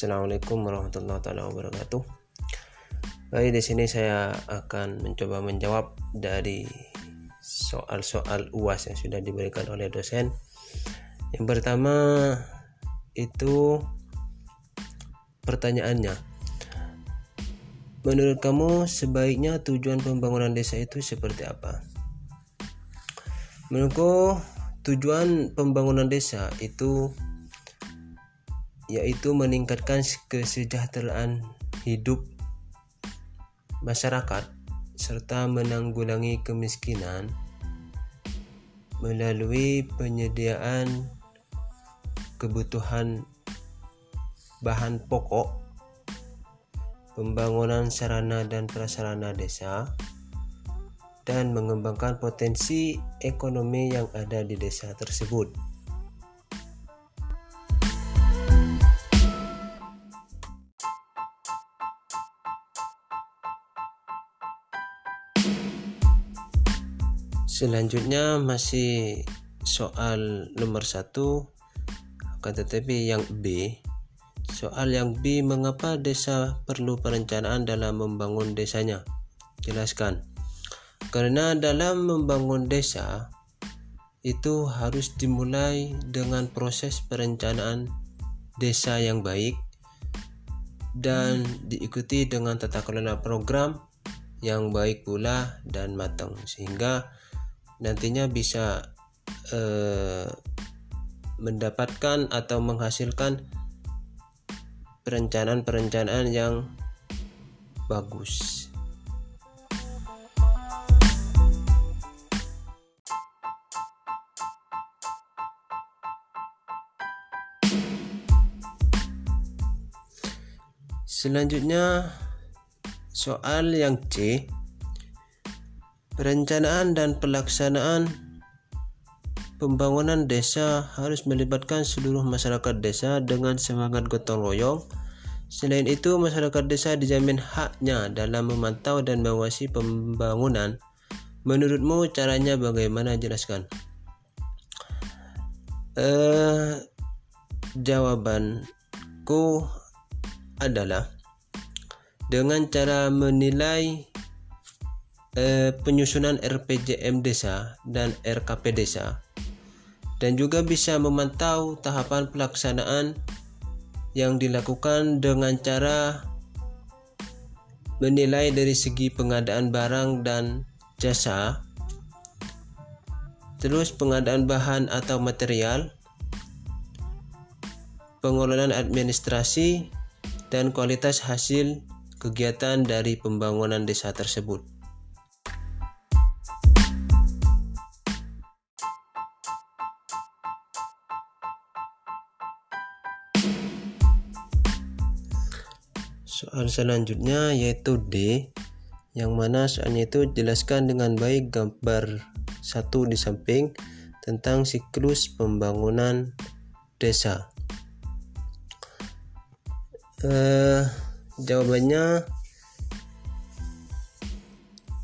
Assalamualaikum warahmatullahi wabarakatuh. Baik, di sini saya akan mencoba menjawab dari soal-soal UAS yang sudah diberikan oleh dosen. Yang pertama itu pertanyaannya. Menurut kamu sebaiknya tujuan pembangunan desa itu seperti apa? Menurutku tujuan pembangunan desa itu yaitu meningkatkan kesejahteraan hidup masyarakat serta menanggulangi kemiskinan melalui penyediaan kebutuhan bahan pokok, pembangunan sarana dan prasarana desa, dan mengembangkan potensi ekonomi yang ada di desa tersebut. Selanjutnya masih soal nomor satu akan tetapi yang B. Soal yang B mengapa desa perlu perencanaan dalam membangun desanya? Jelaskan. Karena dalam membangun desa itu harus dimulai dengan proses perencanaan desa yang baik dan diikuti dengan tata kelola program yang baik pula dan matang. Sehingga nantinya bisa eh, mendapatkan atau menghasilkan perencanaan-perencanaan yang bagus. Selanjutnya soal yang C Perencanaan dan pelaksanaan pembangunan desa harus melibatkan seluruh masyarakat desa dengan semangat gotong royong. Selain itu, masyarakat desa dijamin haknya dalam memantau dan mengawasi pembangunan. Menurutmu caranya bagaimana? Jelaskan. Uh, jawabanku adalah dengan cara menilai eh, penyusunan RPJM desa dan RKP desa dan juga bisa memantau tahapan pelaksanaan yang dilakukan dengan cara menilai dari segi pengadaan barang dan jasa terus pengadaan bahan atau material pengelolaan administrasi dan kualitas hasil kegiatan dari pembangunan desa tersebut. Soal selanjutnya yaitu D yang mana soalnya itu jelaskan dengan baik gambar satu di samping tentang siklus pembangunan desa. Eh, jawabannya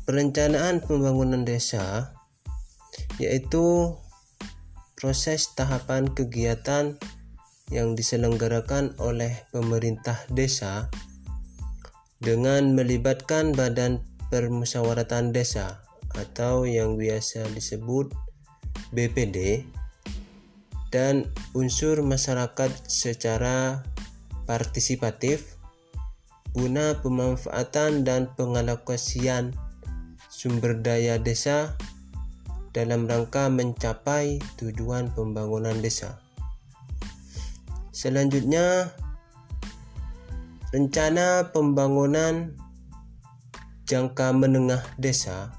perencanaan pembangunan desa yaitu proses tahapan kegiatan yang diselenggarakan oleh pemerintah desa dengan melibatkan badan permusyawaratan desa atau yang biasa disebut BPD dan unsur masyarakat secara partisipatif guna pemanfaatan dan pengalokasian sumber daya desa dalam rangka mencapai tujuan pembangunan desa. Selanjutnya, Rencana Pembangunan Jangka Menengah Desa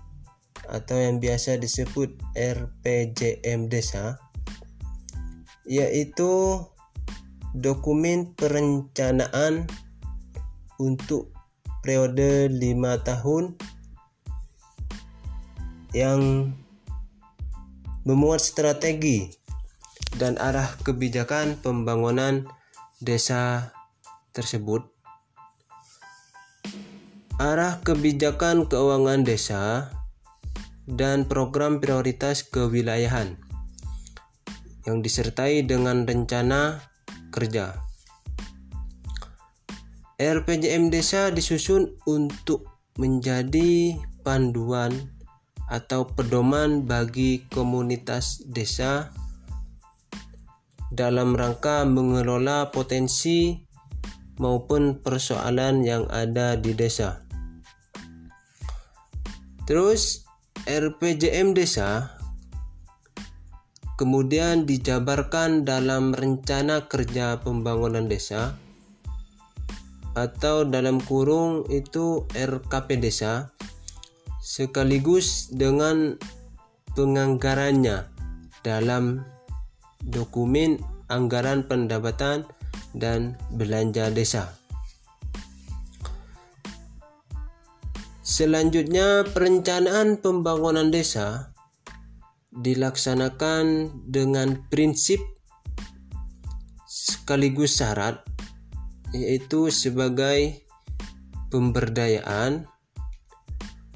atau yang biasa disebut RPJM Desa yaitu dokumen perencanaan untuk periode 5 tahun yang memuat strategi dan arah kebijakan pembangunan desa tersebut arah kebijakan keuangan desa, dan program prioritas kewilayahan yang disertai dengan rencana kerja. RPJM desa disusun untuk menjadi panduan atau pedoman bagi komunitas desa dalam rangka mengelola potensi maupun persoalan yang ada di desa. Terus RPJM desa kemudian dijabarkan dalam rencana kerja pembangunan desa atau dalam kurung itu RKP desa sekaligus dengan penganggarannya dalam dokumen anggaran pendapatan dan belanja desa. Selanjutnya, perencanaan pembangunan desa dilaksanakan dengan prinsip sekaligus syarat yaitu sebagai pemberdayaan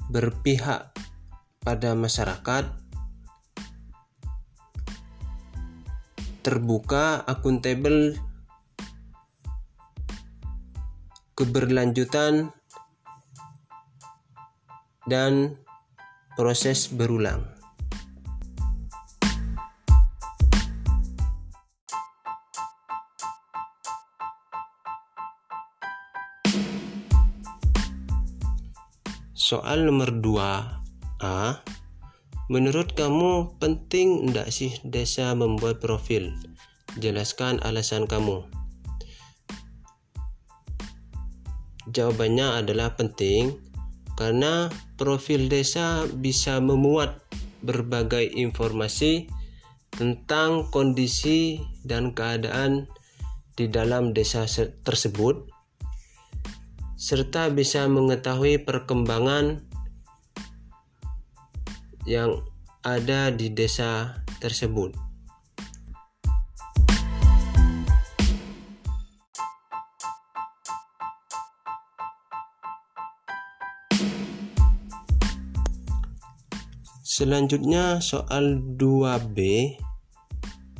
berpihak pada masyarakat terbuka akuntabel keberlanjutan dan proses berulang Soal nomor 2A Menurut kamu penting tidak sih desa membuat profil? Jelaskan alasan kamu. Jawabannya adalah penting karena profil desa bisa memuat berbagai informasi tentang kondisi dan keadaan di dalam desa tersebut serta bisa mengetahui perkembangan yang ada di desa tersebut. Selanjutnya soal 2B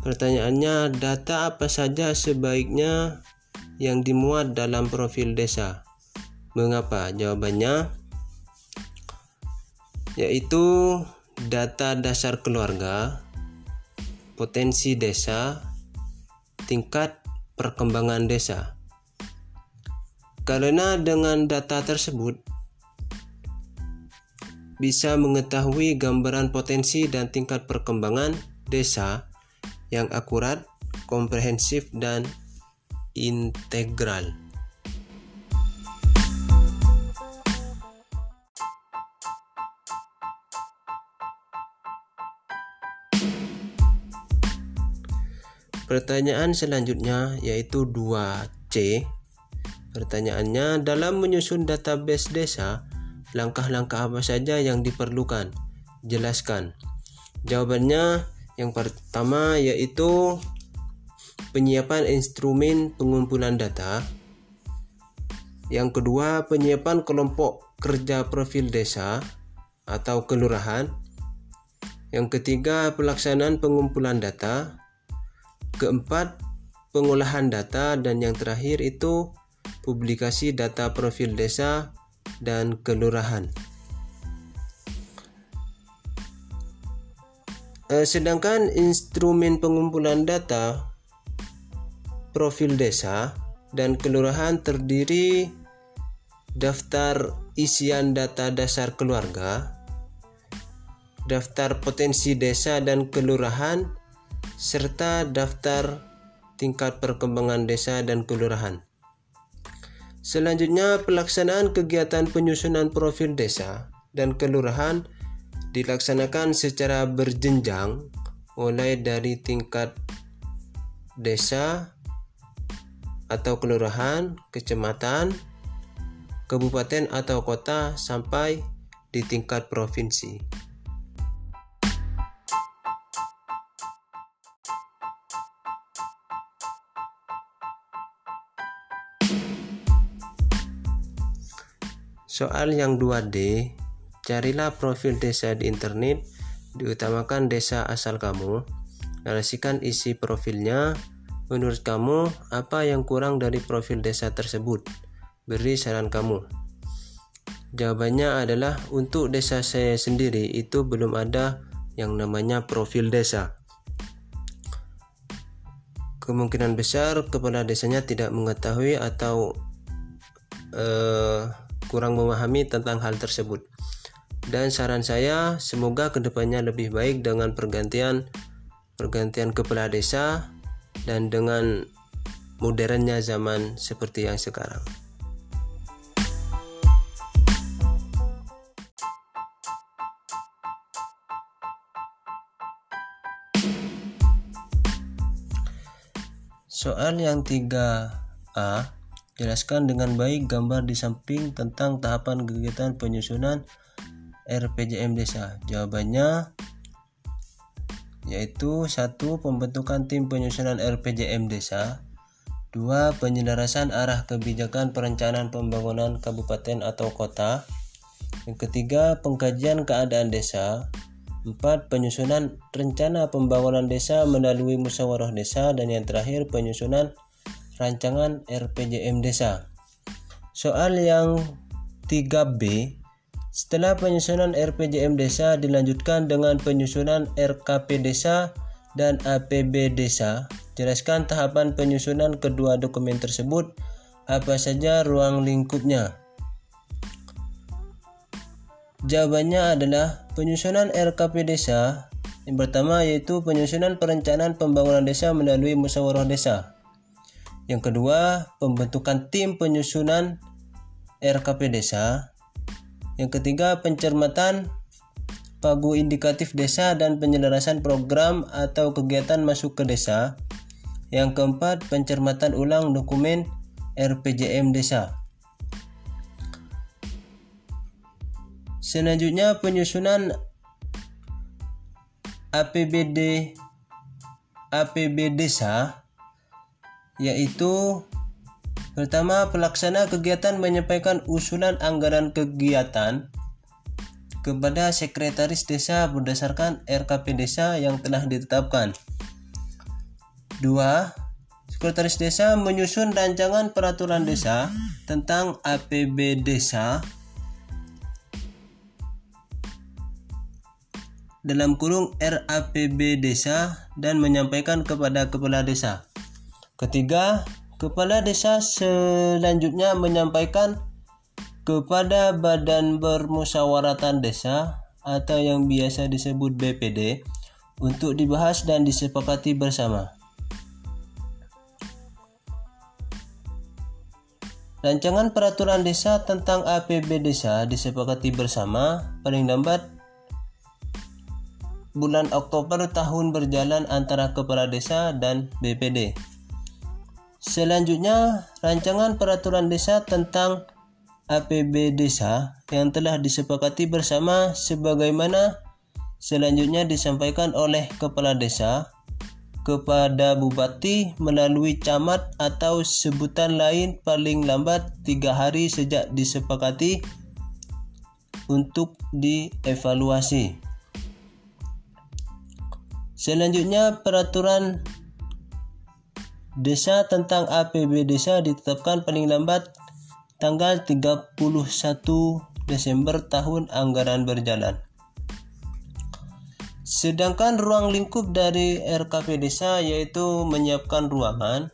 Pertanyaannya data apa saja sebaiknya yang dimuat dalam profil desa? Mengapa? Jawabannya yaitu data dasar keluarga, potensi desa, tingkat perkembangan desa. Karena dengan data tersebut bisa mengetahui gambaran potensi dan tingkat perkembangan desa yang akurat, komprehensif, dan integral. Pertanyaan selanjutnya yaitu 2C. Pertanyaannya, dalam menyusun database desa, langkah-langkah apa saja yang diperlukan? Jelaskan. Jawabannya yang pertama yaitu penyiapan instrumen pengumpulan data. Yang kedua, penyiapan kelompok kerja profil desa atau kelurahan. Yang ketiga, pelaksanaan pengumpulan data keempat pengolahan data dan yang terakhir itu publikasi data profil desa dan kelurahan. Eh, sedangkan instrumen pengumpulan data profil desa dan kelurahan terdiri daftar isian data dasar keluarga, daftar potensi desa dan kelurahan, serta daftar tingkat perkembangan desa dan kelurahan. Selanjutnya, pelaksanaan kegiatan penyusunan profil desa dan kelurahan dilaksanakan secara berjenjang mulai dari tingkat desa atau kelurahan, kecamatan, kabupaten atau kota sampai di tingkat provinsi. Soal yang 2D, carilah profil desa di internet, diutamakan desa asal kamu, narasikan isi profilnya, menurut kamu apa yang kurang dari profil desa tersebut, beri saran kamu. Jawabannya adalah untuk desa saya sendiri itu belum ada yang namanya profil desa. Kemungkinan besar kepala desanya tidak mengetahui atau uh, kurang memahami tentang hal tersebut. Dan saran saya semoga ke depannya lebih baik dengan pergantian pergantian kepala desa dan dengan modernnya zaman seperti yang sekarang. Soal yang 3A Jelaskan dengan baik gambar di samping tentang tahapan kegiatan penyusunan RPJM desa. Jawabannya yaitu satu pembentukan tim penyusunan RPJM desa, dua penyelarasan arah kebijakan perencanaan pembangunan kabupaten atau kota, yang ketiga pengkajian keadaan desa, empat penyusunan rencana pembangunan desa melalui musyawarah desa. Dan yang terakhir penyusunan rancangan RPJM desa. Soal yang 3B setelah penyusunan RPJM desa dilanjutkan dengan penyusunan RKP desa dan APB desa. Jelaskan tahapan penyusunan kedua dokumen tersebut, apa saja ruang lingkupnya. Jawabannya adalah penyusunan RKP desa yang pertama yaitu penyusunan perencanaan pembangunan desa melalui musyawarah desa. Yang kedua, pembentukan tim penyusunan RKP desa. Yang ketiga, pencermatan pagu indikatif desa dan penyelarasan program atau kegiatan masuk ke desa. Yang keempat, pencermatan ulang dokumen RPJM desa. Selanjutnya penyusunan APBD APB desa yaitu pertama pelaksana kegiatan menyampaikan usulan anggaran kegiatan kepada sekretaris desa berdasarkan RKP desa yang telah ditetapkan. Dua, Sekretaris desa menyusun rancangan peraturan desa tentang APB desa dalam kurung RAPB desa dan menyampaikan kepada kepala desa. Ketiga, kepala desa selanjutnya menyampaikan kepada Badan Bermusyawaratan Desa atau yang biasa disebut BPD untuk dibahas dan disepakati bersama. Rancangan peraturan desa tentang APB desa disepakati bersama paling lambat bulan Oktober tahun berjalan antara kepala desa dan BPD. Selanjutnya, rancangan peraturan desa tentang APB desa yang telah disepakati bersama sebagaimana selanjutnya disampaikan oleh kepala desa kepada bupati melalui camat atau sebutan lain paling lambat tiga hari sejak disepakati untuk dievaluasi. Selanjutnya peraturan Desa tentang APB desa ditetapkan paling lambat tanggal 31 Desember tahun anggaran berjalan. Sedangkan ruang lingkup dari RKP desa yaitu menyiapkan ruangan,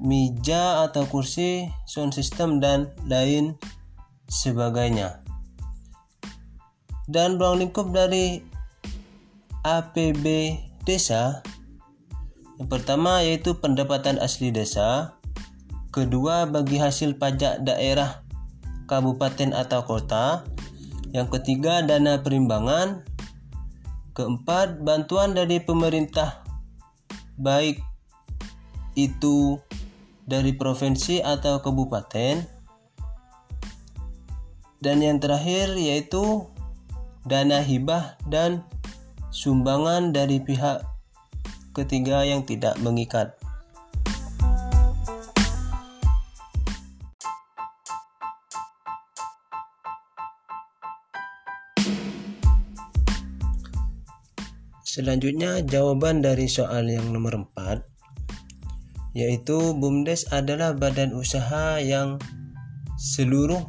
meja atau kursi, sound system dan lain sebagainya. Dan ruang lingkup dari APB desa yang pertama yaitu pendapatan asli desa, kedua bagi hasil pajak daerah kabupaten atau kota, yang ketiga dana perimbangan, keempat bantuan dari pemerintah baik itu dari provinsi atau kabupaten, dan yang terakhir yaitu dana hibah dan sumbangan dari pihak ketiga yang tidak mengikat. Selanjutnya jawaban dari soal yang nomor 4 yaitu BUMDes adalah badan usaha yang seluruh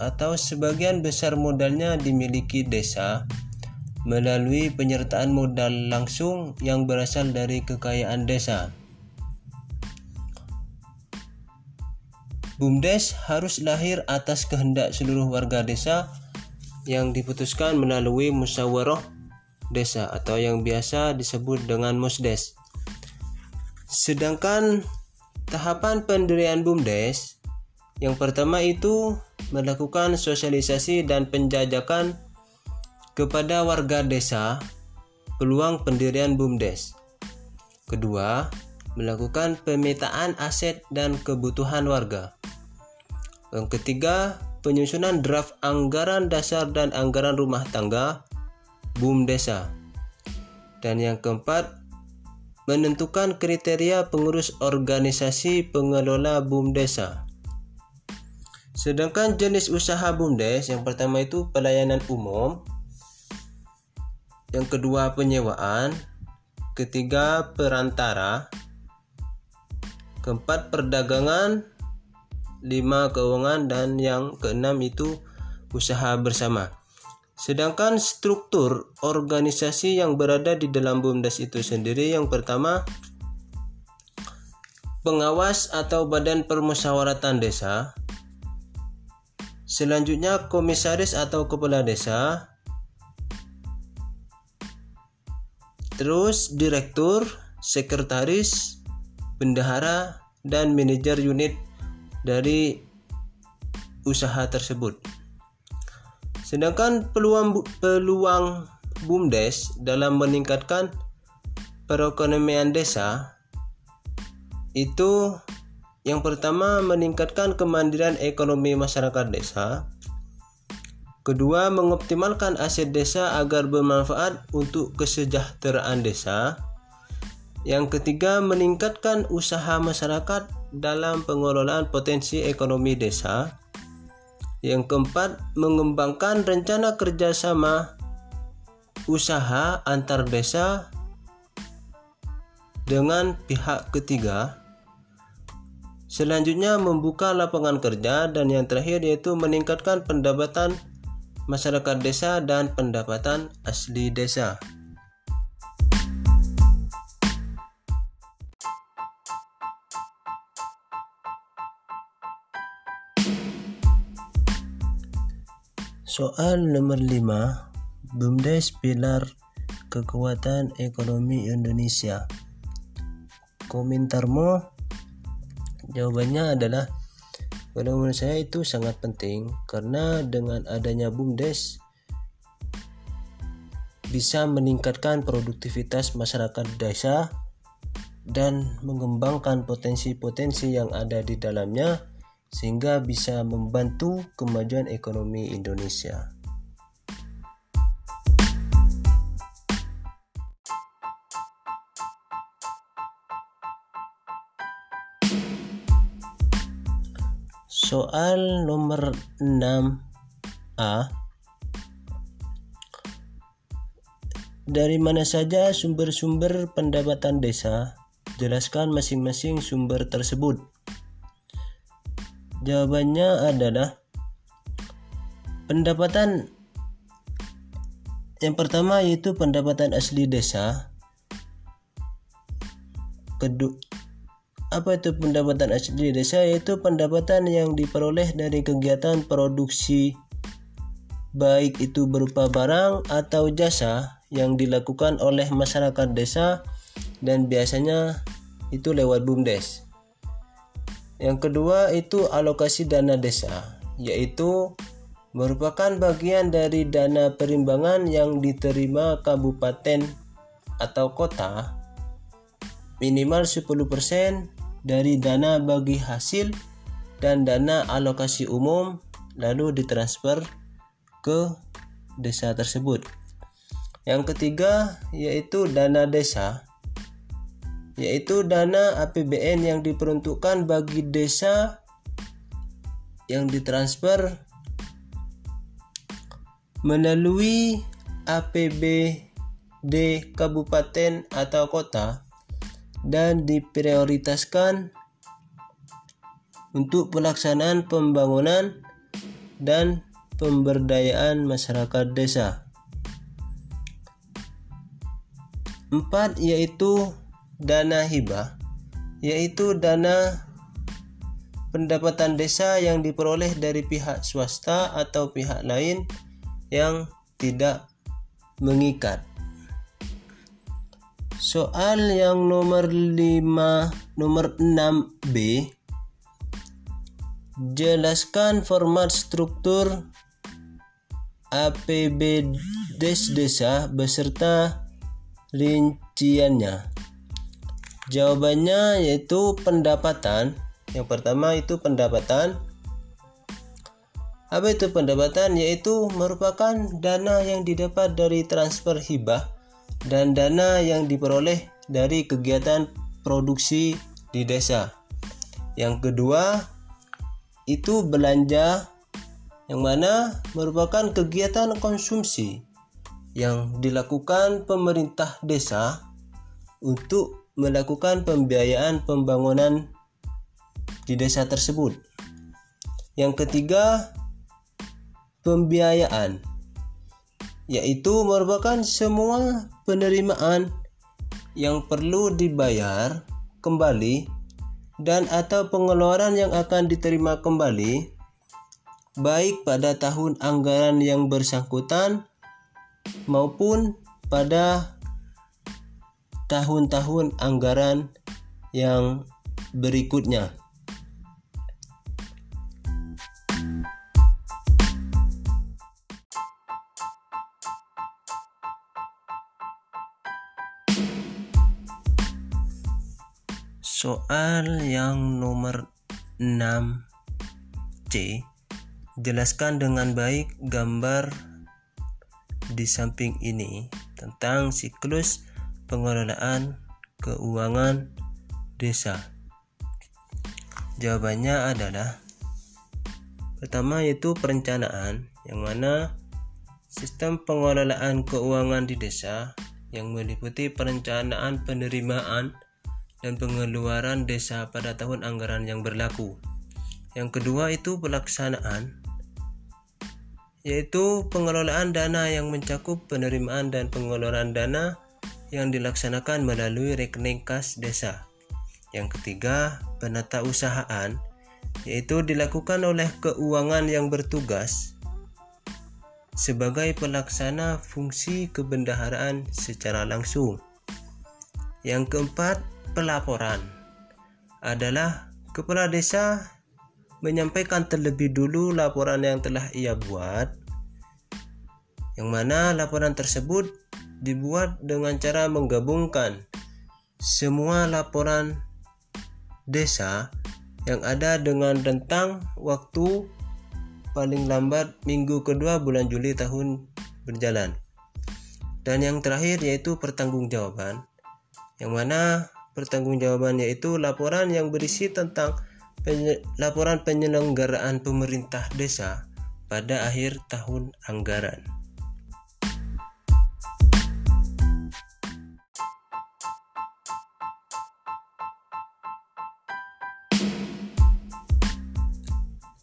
atau sebagian besar modalnya dimiliki desa melalui penyertaan modal langsung yang berasal dari kekayaan desa. BUMDes harus lahir atas kehendak seluruh warga desa yang diputuskan melalui musyawarah desa atau yang biasa disebut dengan musdes. Sedangkan tahapan pendirian BUMDes yang pertama itu melakukan sosialisasi dan penjajakan kepada warga desa peluang pendirian BUMDes. Kedua, melakukan pemetaan aset dan kebutuhan warga. Yang ketiga, penyusunan draft anggaran dasar dan anggaran rumah tangga BUM desa. Dan yang keempat, menentukan kriteria pengurus organisasi pengelola BUM desa. Sedangkan jenis usaha BUMDes yang pertama itu pelayanan umum, yang kedua penyewaan, ketiga perantara, keempat perdagangan, lima keuangan dan yang keenam itu usaha bersama. Sedangkan struktur organisasi yang berada di dalam BUMDes itu sendiri yang pertama pengawas atau badan permusyawaratan desa. Selanjutnya komisaris atau kepala desa. Terus direktur, sekretaris, bendahara, dan manajer unit dari usaha tersebut. Sedangkan peluang peluang BUMDes dalam meningkatkan perekonomian desa itu yang pertama meningkatkan kemandirian ekonomi masyarakat desa Kedua, mengoptimalkan aset desa agar bermanfaat untuk kesejahteraan desa. Yang ketiga, meningkatkan usaha masyarakat dalam pengelolaan potensi ekonomi desa. Yang keempat, mengembangkan rencana kerjasama usaha antar desa dengan pihak ketiga. Selanjutnya, membuka lapangan kerja, dan yang terakhir yaitu meningkatkan pendapatan masyarakat desa dan pendapatan asli desa. Soal nomor 5 BUMDes pilar kekuatan ekonomi Indonesia Komentarmu Jawabannya adalah menurut saya itu sangat penting karena dengan adanya BUMDes bisa meningkatkan produktivitas masyarakat desa dan mengembangkan potensi-potensi yang ada di dalamnya sehingga bisa membantu kemajuan ekonomi Indonesia. Soal nomor 6A Dari mana saja sumber-sumber pendapatan desa? Jelaskan masing-masing sumber tersebut. Jawabannya adalah pendapatan yang pertama yaitu pendapatan asli desa. Apa itu pendapatan asli desa? Yaitu pendapatan yang diperoleh dari kegiatan produksi baik itu berupa barang atau jasa yang dilakukan oleh masyarakat desa dan biasanya itu lewat BUMDes. Yang kedua itu alokasi dana desa, yaitu merupakan bagian dari dana perimbangan yang diterima kabupaten atau kota minimal 10% dari dana bagi hasil dan dana alokasi umum lalu ditransfer ke desa tersebut. Yang ketiga yaitu dana desa yaitu dana APBN yang diperuntukkan bagi desa yang ditransfer melalui APBD kabupaten atau kota dan diprioritaskan untuk pelaksanaan pembangunan dan pemberdayaan masyarakat desa. Empat yaitu dana hibah, yaitu dana pendapatan desa yang diperoleh dari pihak swasta atau pihak lain yang tidak mengikat. Soal yang nomor 5 nomor 6B Jelaskan format struktur APBD desa beserta rinciannya. Jawabannya yaitu pendapatan. Yang pertama itu pendapatan. Apa itu pendapatan? Yaitu merupakan dana yang didapat dari transfer hibah dan dana yang diperoleh dari kegiatan produksi di desa. Yang kedua, itu belanja yang mana merupakan kegiatan konsumsi yang dilakukan pemerintah desa untuk melakukan pembiayaan pembangunan di desa tersebut. Yang ketiga, pembiayaan yaitu merupakan semua penerimaan yang perlu dibayar kembali dan atau pengeluaran yang akan diterima kembali baik pada tahun anggaran yang bersangkutan maupun pada tahun-tahun anggaran yang berikutnya. Soal yang nomor 6C Jelaskan dengan baik gambar di samping ini tentang siklus pengelolaan keuangan desa. Jawabannya adalah pertama yaitu perencanaan yang mana sistem pengelolaan keuangan di desa yang meliputi perencanaan penerimaan dan pengeluaran desa pada tahun anggaran yang berlaku. Yang kedua itu pelaksanaan yaitu pengelolaan dana yang mencakup penerimaan dan pengeluaran dana yang dilaksanakan melalui rekening kas desa. Yang ketiga, penata usahaan yaitu dilakukan oleh keuangan yang bertugas sebagai pelaksana fungsi kebendaharaan secara langsung. Yang keempat, pelaporan adalah kepala desa menyampaikan terlebih dulu laporan yang telah ia buat yang mana laporan tersebut dibuat dengan cara menggabungkan semua laporan desa yang ada dengan rentang waktu paling lambat minggu kedua bulan Juli tahun berjalan. Dan yang terakhir yaitu pertanggungjawaban yang mana pertanggungjawaban yaitu laporan yang berisi tentang penye laporan penyelenggaraan pemerintah desa pada akhir tahun anggaran.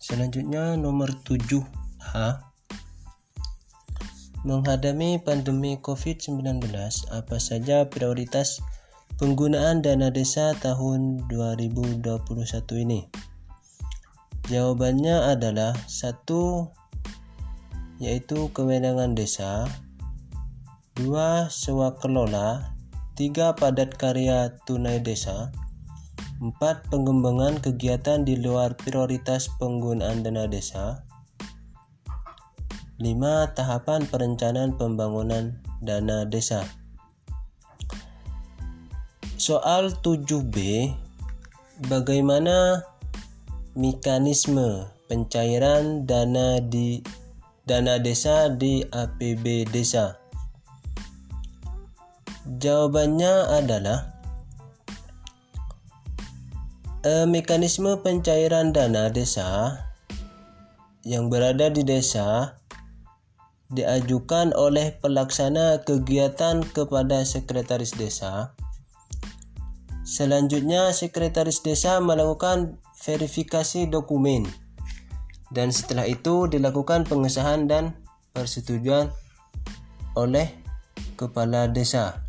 Selanjutnya nomor 7A Menghadapi pandemi COVID-19, apa saja prioritas Penggunaan dana desa tahun 2021 ini. Jawabannya adalah satu yaitu kewenangan desa, dua sewa kelola, tiga padat karya tunai desa, empat pengembangan kegiatan di luar prioritas penggunaan dana desa, lima tahapan perencanaan pembangunan dana desa. Soal 7B Bagaimana mekanisme pencairan dana di dana desa di APB desa? Jawabannya adalah e, mekanisme pencairan dana desa yang berada di desa diajukan oleh pelaksana kegiatan kepada sekretaris desa Selanjutnya, sekretaris desa melakukan verifikasi dokumen. Dan setelah itu dilakukan pengesahan dan persetujuan oleh kepala desa.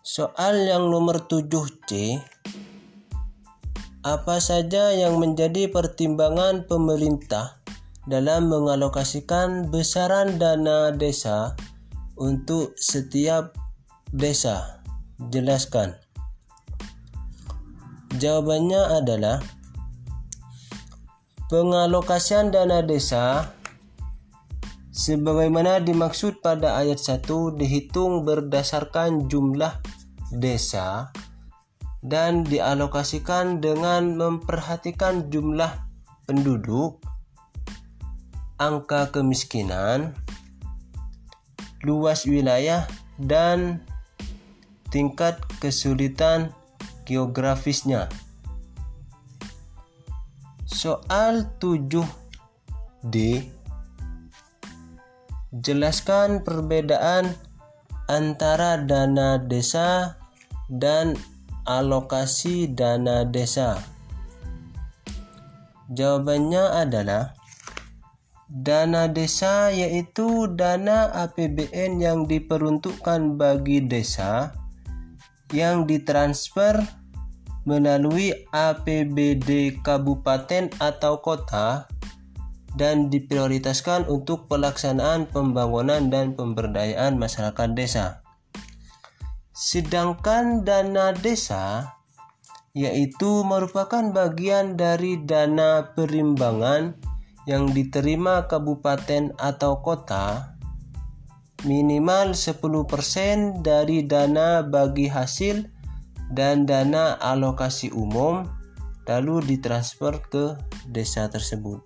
Soal yang nomor 7C Apa saja yang menjadi pertimbangan pemerintah dalam mengalokasikan besaran dana desa untuk setiap desa? Jelaskan. Jawabannya adalah pengalokasian dana desa sebagaimana dimaksud pada ayat 1 dihitung berdasarkan jumlah desa dan dialokasikan dengan memperhatikan jumlah penduduk angka kemiskinan, luas wilayah, dan tingkat kesulitan geografisnya. Soal 7D Jelaskan perbedaan antara dana desa dan alokasi dana desa. Jawabannya adalah Dana desa yaitu dana APBN yang diperuntukkan bagi desa yang ditransfer melalui APBD kabupaten atau kota dan diprioritaskan untuk pelaksanaan pembangunan dan pemberdayaan masyarakat desa. Sedangkan dana desa yaitu merupakan bagian dari dana perimbangan yang diterima kabupaten atau kota minimal 10% dari dana bagi hasil dan dana alokasi umum lalu ditransfer ke desa tersebut.